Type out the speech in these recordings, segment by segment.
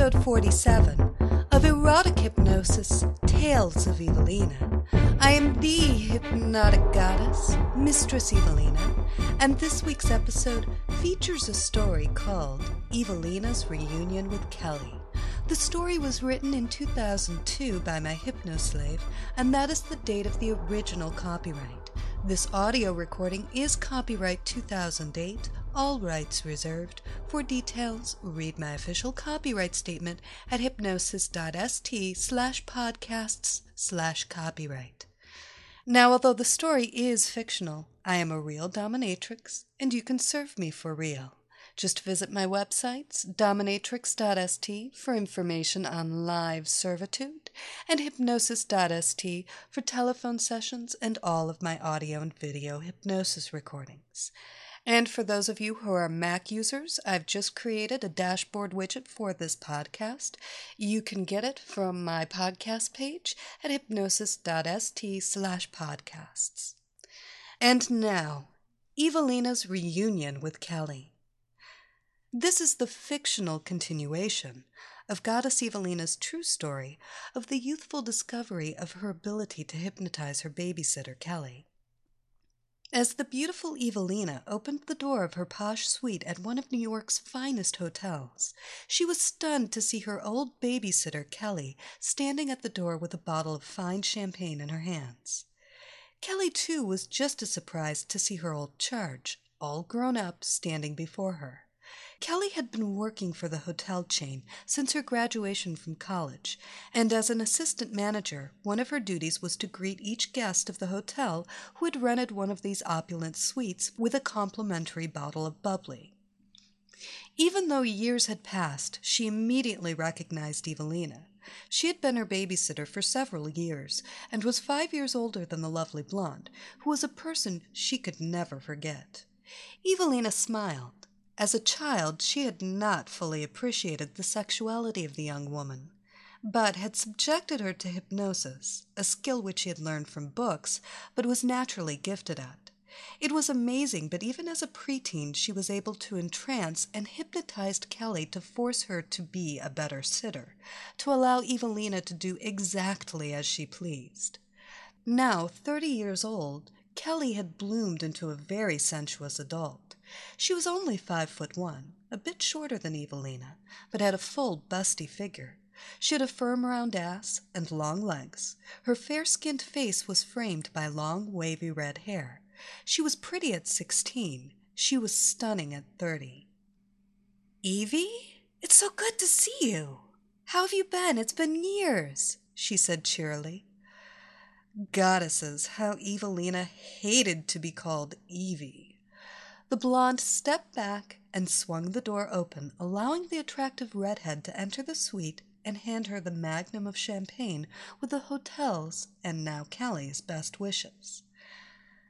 Episode 47 of Erotic Hypnosis Tales of Evilena. I am the hypnotic goddess, Mistress Evilena, and this week's episode features a story called Evilena's Reunion with Kelly. The story was written in 2002 by my hypnoslave, and that is the date of the original copyright. This audio recording is copyright 2008, all rights reserved. For details, read my official copyright statement at hypnosis.st slash podcasts slash copyright. Now, although the story is fictional, I am a real dominatrix, and you can serve me for real. Just visit my websites, dominatrix.st for information on live servitude, and hypnosis.st for telephone sessions and all of my audio and video hypnosis recordings. And for those of you who are Mac users, I've just created a dashboard widget for this podcast. You can get it from my podcast page at hypnosis.st slash podcasts. And now, Evilena's reunion with Kelly. This is the fictional continuation of Goddess Evilena's true story of the youthful discovery of her ability to hypnotize her babysitter, Kelly. As the beautiful Evilena opened the door of her posh suite at one of New York's finest hotels, she was stunned to see her old babysitter, Kelly, standing at the door with a bottle of fine champagne in her hands. Kelly, too, was just as surprised to see her old charge, all grown up, standing before her. Kelly had been working for the hotel chain since her graduation from college, and as an assistant manager, one of her duties was to greet each guest of the hotel who had rented one of these opulent suites with a complimentary bottle of bubbly. Even though years had passed, she immediately recognized Evilena. She had been her babysitter for several years, and was five years older than the lovely blonde, who was a person she could never forget. Evilena smiled. As a child, she had not fully appreciated the sexuality of the young woman, but had subjected her to hypnosis, a skill which she had learned from books, but was naturally gifted at. It was amazing, but even as a preteen, she was able to entrance and hypnotized Kelly to force her to be a better sitter, to allow Evilena to do exactly as she pleased. Now, thirty years old, Kelly had bloomed into a very sensuous adult. She was only five foot one, a bit shorter than Evilena, but had a full, busty figure. She had a firm round ass and long legs. Her fair skinned face was framed by long, wavy red hair. She was pretty at sixteen. She was stunning at thirty. Evie, it's so good to see you. How have you been? It's been years, she said cheerily. Goddesses, how Evilena hated to be called Evie. The blonde stepped back and swung the door open, allowing the attractive redhead to enter the suite and hand her the magnum of champagne with the hotel's and now Kelly's best wishes.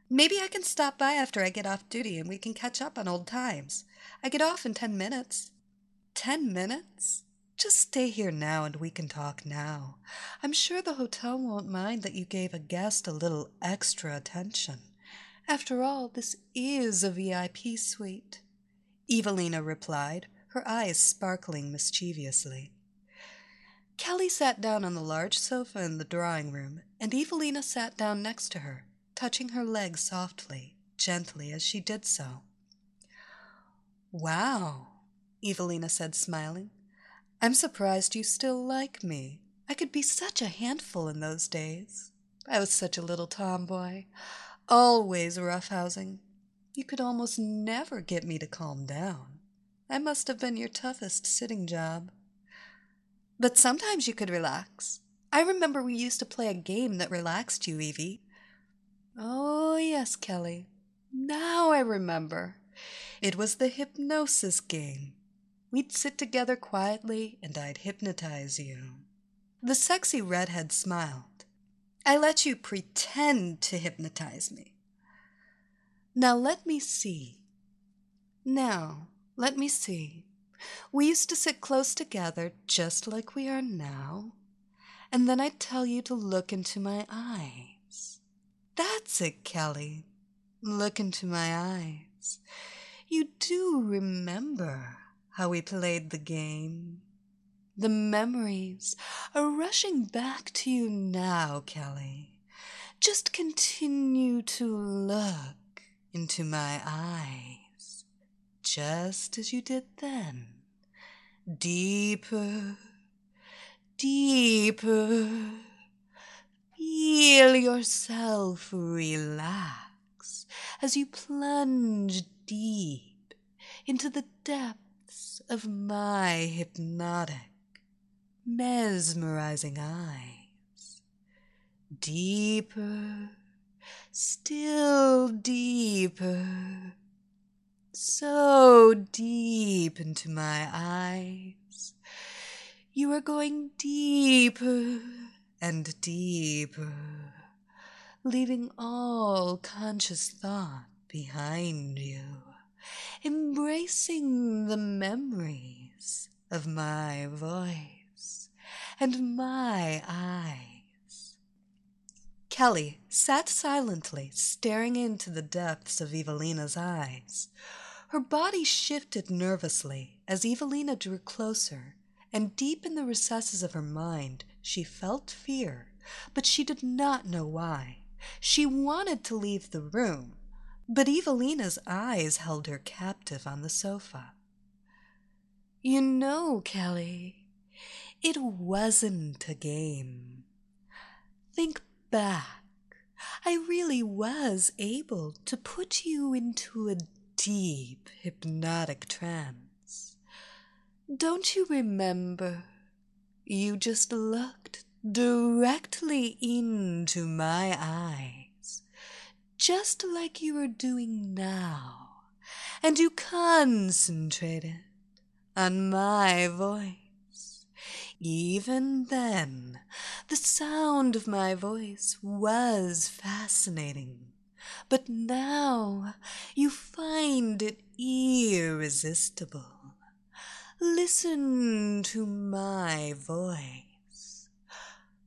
Maybe I can stop by after I get off duty and we can catch up on old times. I get off in ten minutes. Ten minutes? Just stay here now and we can talk now. I'm sure the hotel won't mind that you gave a guest a little extra attention. After all, this is a VIP suite. Evilena replied, her eyes sparkling mischievously. Kelly sat down on the large sofa in the drawing room, and Evilena sat down next to her, touching her leg softly, gently as she did so. Wow, Evilena said, smiling. I'm surprised you still like me. I could be such a handful in those days. I was such a little tomboy, always roughhousing. You could almost never get me to calm down. I must have been your toughest sitting job. But sometimes you could relax. I remember we used to play a game that relaxed you, Evie. Oh, yes, Kelly. Now I remember. It was the hypnosis game. We'd sit together quietly and I'd hypnotize you. The sexy redhead smiled. I let you pretend to hypnotize me. Now let me see. Now, let me see. We used to sit close together just like we are now, and then I'd tell you to look into my eyes. That's it, Kelly. Look into my eyes. You do remember how we played the game. The memories are rushing back to you now, Kelly. Just continue to look into my eyes, just as you did then. Deeper, deeper. Feel yourself relax as you plunge deep into the depths of my hypnotic, mesmerizing eyes. Deeper, still deeper, so deep into my eyes. You are going deeper and deeper, leaving all conscious thought behind you, embracing the memories of my voice and my eyes. Kelly sat silently, staring into the depths of Evilena's eyes. Her body shifted nervously as Evilena drew closer, and deep in the recesses of her mind she felt fear, but she did not know why. She wanted to leave the room, but Evilena's eyes held her captive on the sofa. You know, Kelly, it wasn't a game. Think back. I really was able to put you into a deep hypnotic trance. Don't you remember? You just looked directly into my eyes, just like you are doing now, and you concentrated on my voice. Even then, the sound of my voice was fascinating, but now you find it irresistible. Listen to my voice.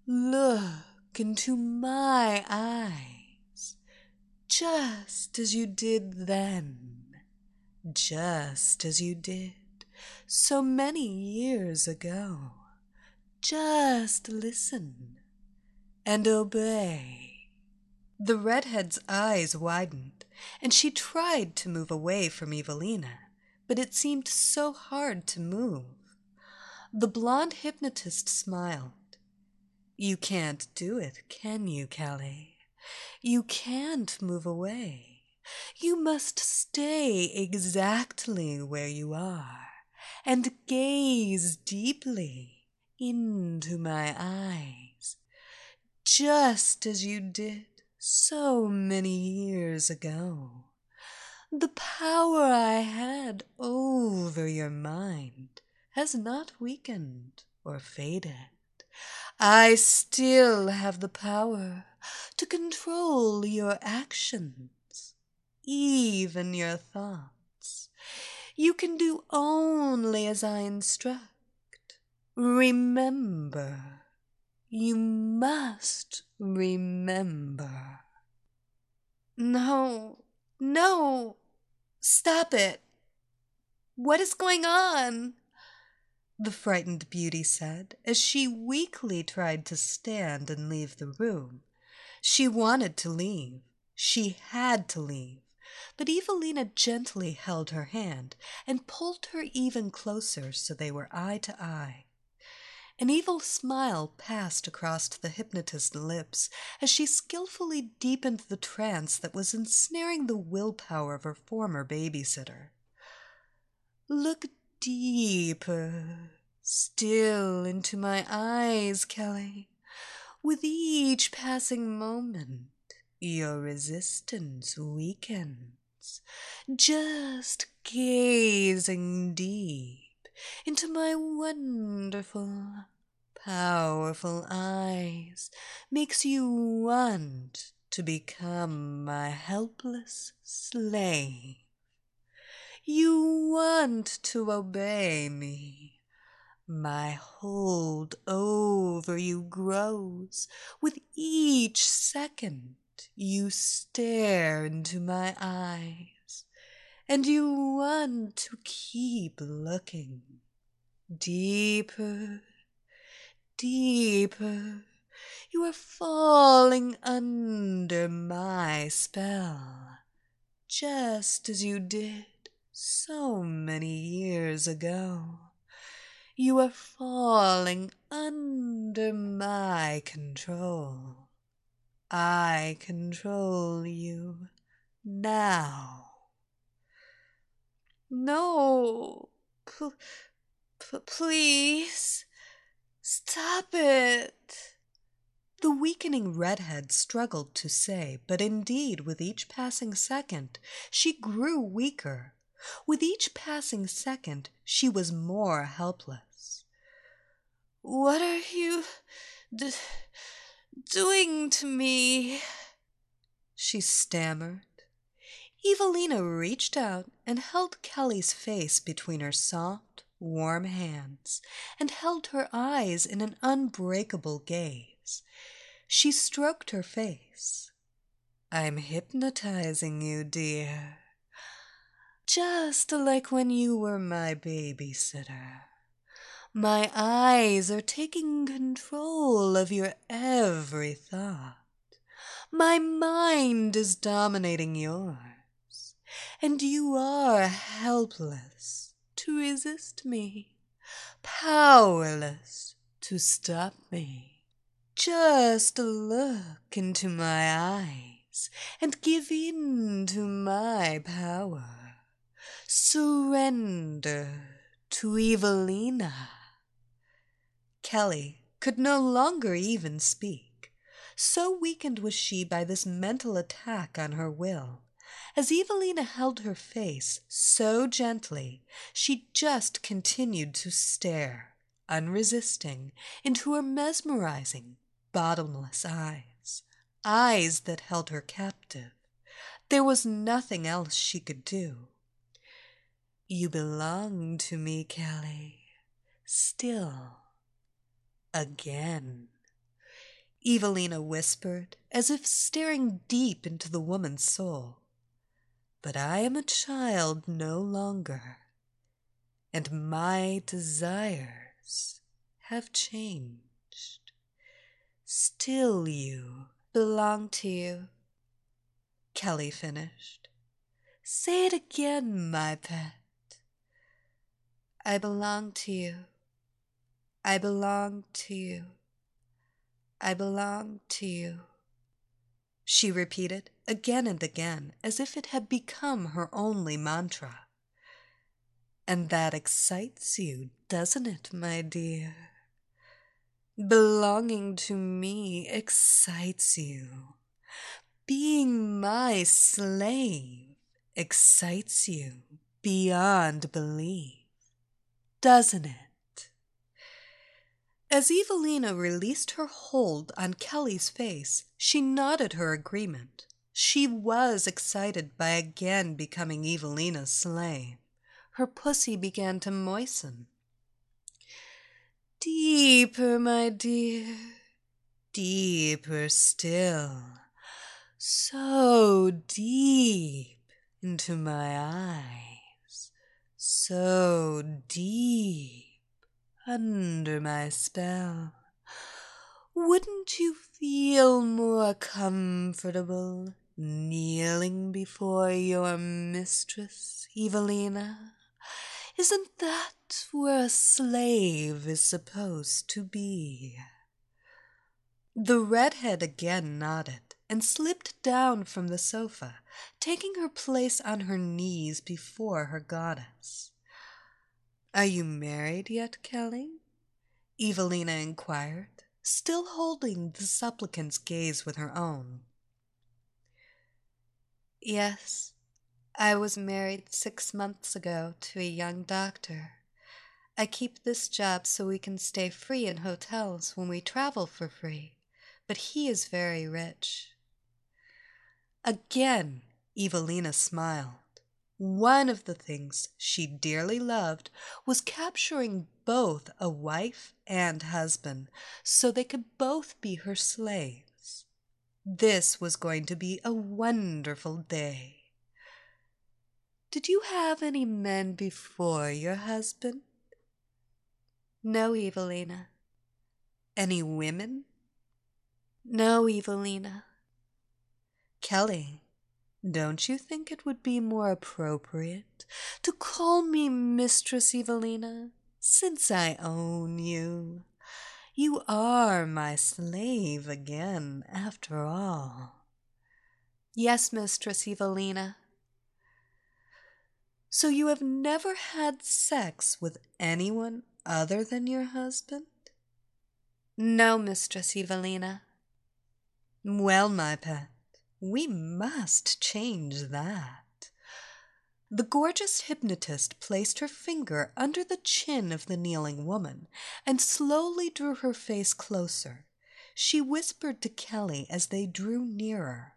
Look into my eyes, just as you did then, just as you did so many years ago. Just listen and obey. The redhead's eyes widened, and she tried to move away from Evilena, but it seemed so hard to move. The blonde hypnotist smiled. You can't do it, can you, Kelly? You can't move away. You must stay exactly where you are and gaze deeply into my eyes, just as you did so many years ago. The power I had over your mind has not weakened or faded. I still have the power to control your actions, even your thoughts. You can do only as I instruct. Remember, you must remember. No, no, stop it. What is going on? The frightened beauty said as she weakly tried to stand and leave the room. She wanted to leave. She had to leave. But Evilena gently held her hand and pulled her even closer so they were eye to eye. An evil smile passed across the hypnotist's lips as she skillfully deepened the trance that was ensnaring the willpower of her former babysitter. Look deeper, uh, still into my eyes, Kelly. With each passing moment, your resistance weakens. Just gazing deep into my wonderful, powerful eyes makes you want to become my helpless slave. You want to obey me. My hold over you grows with each second you stare into my eyes, and you want to keep looking deeper, deeper. You are falling under my spell, just as you did so many years ago. You are falling under my control. I control you now. No, p- p- please, stop it. The weakening redhead struggled to say, but indeed, with each passing second, she grew weaker. With each passing second, she was more helpless. What are you d- doing to me? She stammered. Evilena reached out and held Kelly's face between her soft, warm hands and held her eyes in an unbreakable gaze. She stroked her face. I'm hypnotizing you, dear. Just like when you were my babysitter. My eyes are taking control of your every thought. My mind is dominating yours, and you are helpless to resist me, powerless to stop me. Just look into my eyes and give in to my power. Surrender to Evilena. Kelly could no longer even speak. So weakened was she by this mental attack on her will. As Evilena held her face so gently, she just continued to stare, unresisting, into her mesmerizing, bottomless eyes, eyes that held her captive. There was nothing else she could do. You belong to me, Kelly. Still. Again. Evilena whispered, as if staring deep into the woman's soul. But I am a child no longer, and my desires have changed. Still you belong to you, Kelly finished. Say it again, my pet. I belong to you. I belong to you. I belong to you. She repeated again and again as if it had become her only mantra. And that excites you, doesn't it, my dear? Belonging to me excites you. Being my slave excites you beyond belief doesn't it? As Evilena released her hold on Kelly's face, she nodded her agreement. She was excited by again becoming Evilena's slave. Her pussy began to moisten. Deeper, my dear, deeper still, so deep into my eyes so deep under my spell. Wouldn't you feel more comfortable kneeling before your mistress, Evilena? Isn't that where a slave is supposed to be? The redhead again nodded and slipped down from the sofa, taking her place on her knees before her goddess. Are you married yet, Kelly? Evilena inquired, still holding the supplicant's gaze with her own. Yes, I was married six months ago to a young doctor. I keep this job so we can stay free in hotels when we travel for free, but he is very rich. Again, Evilena smiled. One of the things she dearly loved was capturing both a wife and husband so they could both be her slaves. This was going to be a wonderful day. Did you have any men before your husband? No, Evilena. Any women? No, Evilena. Kelly, don't you think it would be more appropriate to call me Mistress Evilena, since I own you? You are my slave again, after all. Yes, Mistress Evilena. So you have never had sex with anyone other than your husband? No, Mistress Evilena. Well, my pet, we must change that. The gorgeous hypnotist placed her finger under the chin of the kneeling woman and slowly drew her face closer. She whispered to Kelly as they drew nearer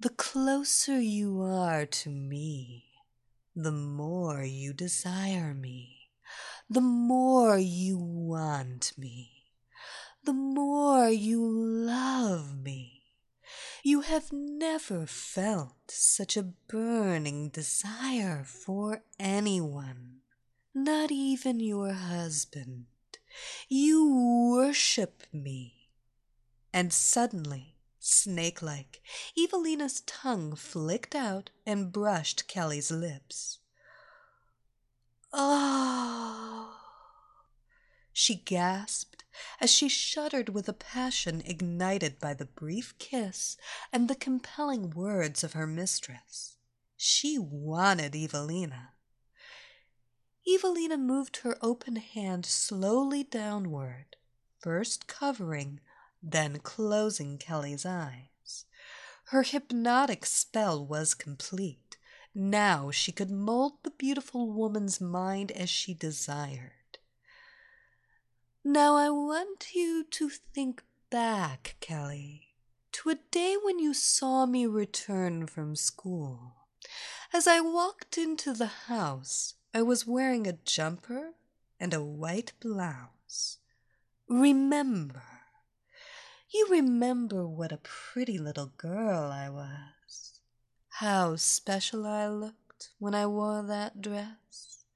The closer you are to me, the more you desire me, the more you want me, the more you love me. You have never felt such a burning desire for anyone, not even your husband. You worship me. And suddenly, snake like, Evilena's tongue flicked out and brushed Kelly's lips. Oh! She gasped as she shuddered with a passion ignited by the brief kiss and the compelling words of her mistress. She wanted Evilena. Evilena moved her open hand slowly downward, first covering, then closing Kelly's eyes. Her hypnotic spell was complete. Now she could mold the beautiful woman's mind as she desired. Now I want you to think back, Kelly, to a day when you saw me return from school. As I walked into the house, I was wearing a jumper and a white blouse. Remember, you remember what a pretty little girl I was. How special I looked when I wore that dress.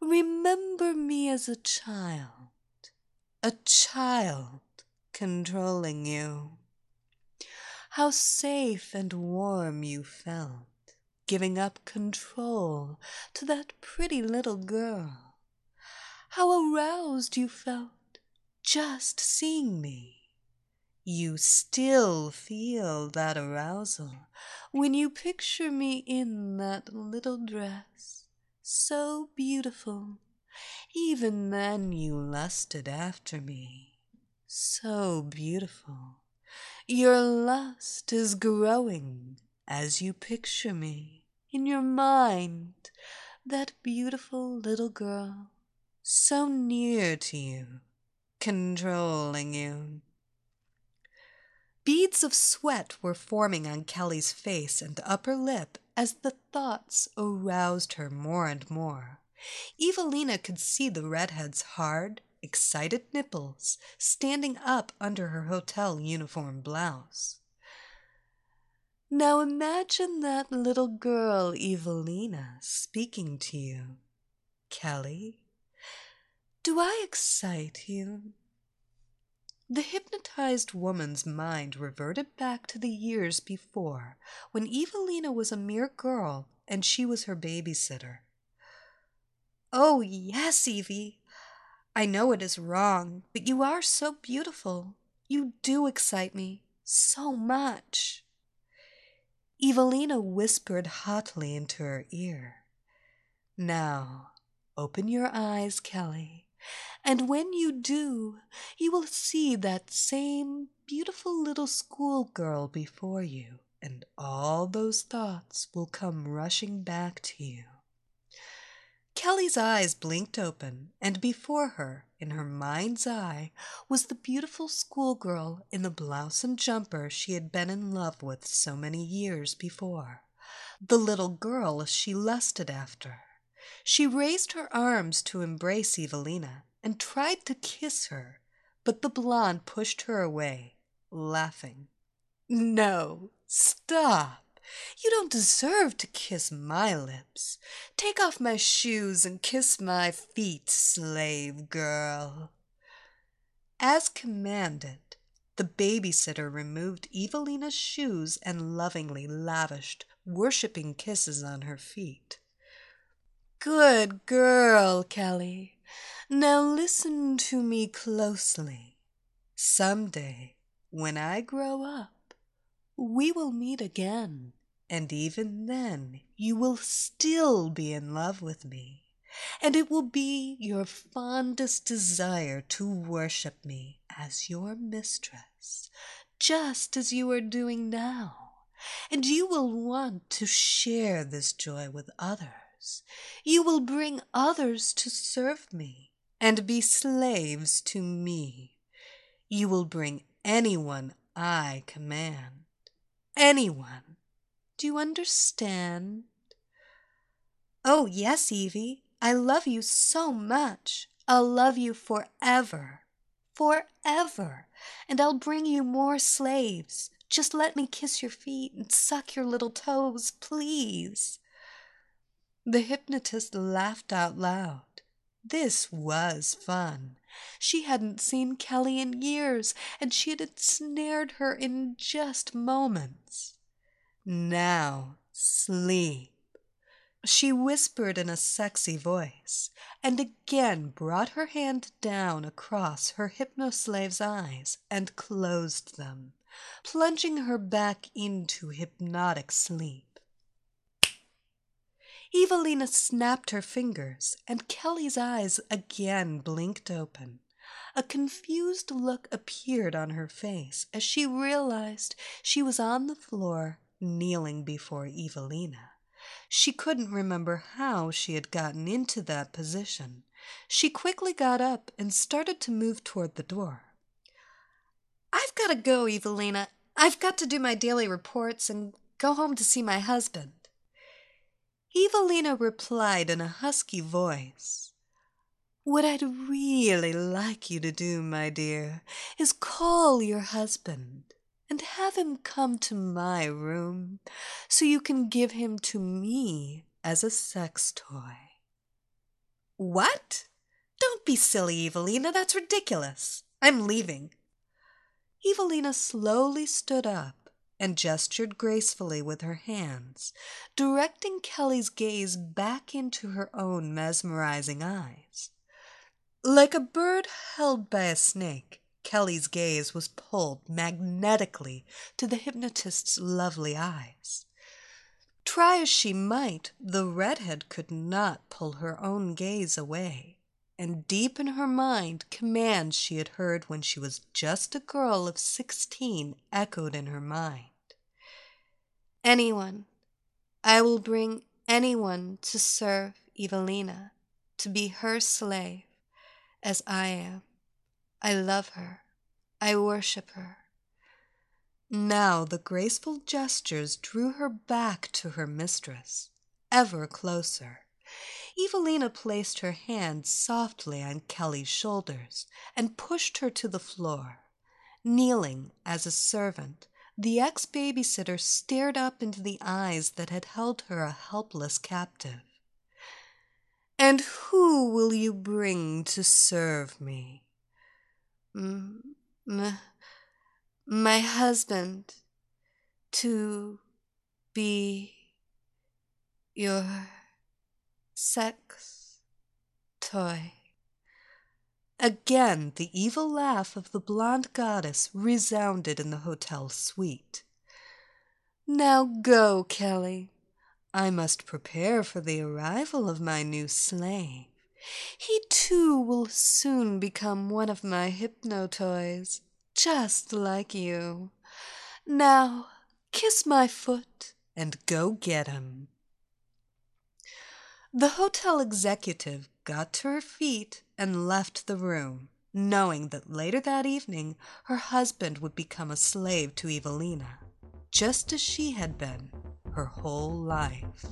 Remember me as a child a child controlling you. How safe and warm you felt, giving up control to that pretty little girl. How aroused you felt just seeing me. You still feel that arousal when you picture me in that little dress, so beautiful even then you lusted after me. So beautiful. Your lust is growing as you picture me in your mind, that beautiful little girl, so near to you, controlling you. Beads of sweat were forming on Kelly's face and upper lip as the thoughts aroused her more and more. Evilena could see the redhead's hard, excited nipples standing up under her hotel uniform blouse. Now imagine that little girl, Evilena, speaking to you. Kelly, do I excite you? The hypnotized woman's mind reverted back to the years before, when Evilena was a mere girl and she was her babysitter. Oh, yes, Evie. I know it is wrong, but you are so beautiful. You do excite me so much. Evilena whispered hotly into her ear. Now, open your eyes, Kelly, and when you do, you will see that same beautiful little schoolgirl before you, and all those thoughts will come rushing back to you. Kelly's eyes blinked open, and before her, in her mind's eye, was the beautiful schoolgirl in the blouse and jumper she had been in love with so many years before. The little girl she lusted after. She raised her arms to embrace Evilena and tried to kiss her, but the blonde pushed her away, laughing. No, stop. You don't deserve to kiss my lips. Take off my shoes and kiss my feet, slave girl. As commanded, the babysitter removed Evilena's shoes and lovingly lavished worshipping kisses on her feet. Good girl, Kelly. Now listen to me closely. Some day, when I grow up, we will meet again and even then, you will still be in love with me, and it will be your fondest desire to worship me as your mistress, just as you are doing now. And you will want to share this joy with others. You will bring others to serve me and be slaves to me. You will bring anyone I command. Anyone do you understand? Oh, yes, Evie. I love you so much. I'll love you forever. Forever. And I'll bring you more slaves. Just let me kiss your feet and suck your little toes, please. The hypnotist laughed out loud. This was fun. She hadn't seen Kelly in years, and she had ensnared her in just moments. Now sleep. She whispered in a sexy voice, and again brought her hand down across her hypnoslave's eyes and closed them, plunging her back into hypnotic sleep. Evilena snapped her fingers, and Kelly's eyes again blinked open. A confused look appeared on her face as she realized she was on the floor kneeling before Evilena. She couldn't remember how she had gotten into that position. She quickly got up and started to move toward the door. I've got to go, Evilena. I've got to do my daily reports and go home to see my husband. Evilena replied in a husky voice. What I'd really like you to do, my dear, is call your husband and have him come to my room so you can give him to me as a sex toy. What? Don't be silly, Evilena. That's ridiculous. I'm leaving. Evilena slowly stood up and gestured gracefully with her hands, directing Kelly's gaze back into her own mesmerizing eyes. Like a bird held by a snake, Kelly's gaze was pulled magnetically to the hypnotist's lovely eyes. Try as she might, the redhead could not pull her own gaze away, and deep in her mind commands she had heard when she was just a girl of sixteen echoed in her mind. Anyone, I will bring anyone to serve Evilena, to be her slave, as I am. I love her. I worship her. Now the graceful gestures drew her back to her mistress, ever closer. Evilena placed her hand softly on Kelly's shoulders and pushed her to the floor. Kneeling as a servant, the ex babysitter stared up into the eyes that had held her a helpless captive. And who will you bring to serve me? M- my husband to be your sex toy. Again, the evil laugh of the blonde goddess resounded in the hotel suite. Now go, Kelly. I must prepare for the arrival of my new slave. He too will soon become one of my hypno toys, just like you. Now Kiss my foot and go get him. The hotel executive got to her feet and left the room, knowing that later that evening her husband would become a slave to Evilena, just as she had been her whole life.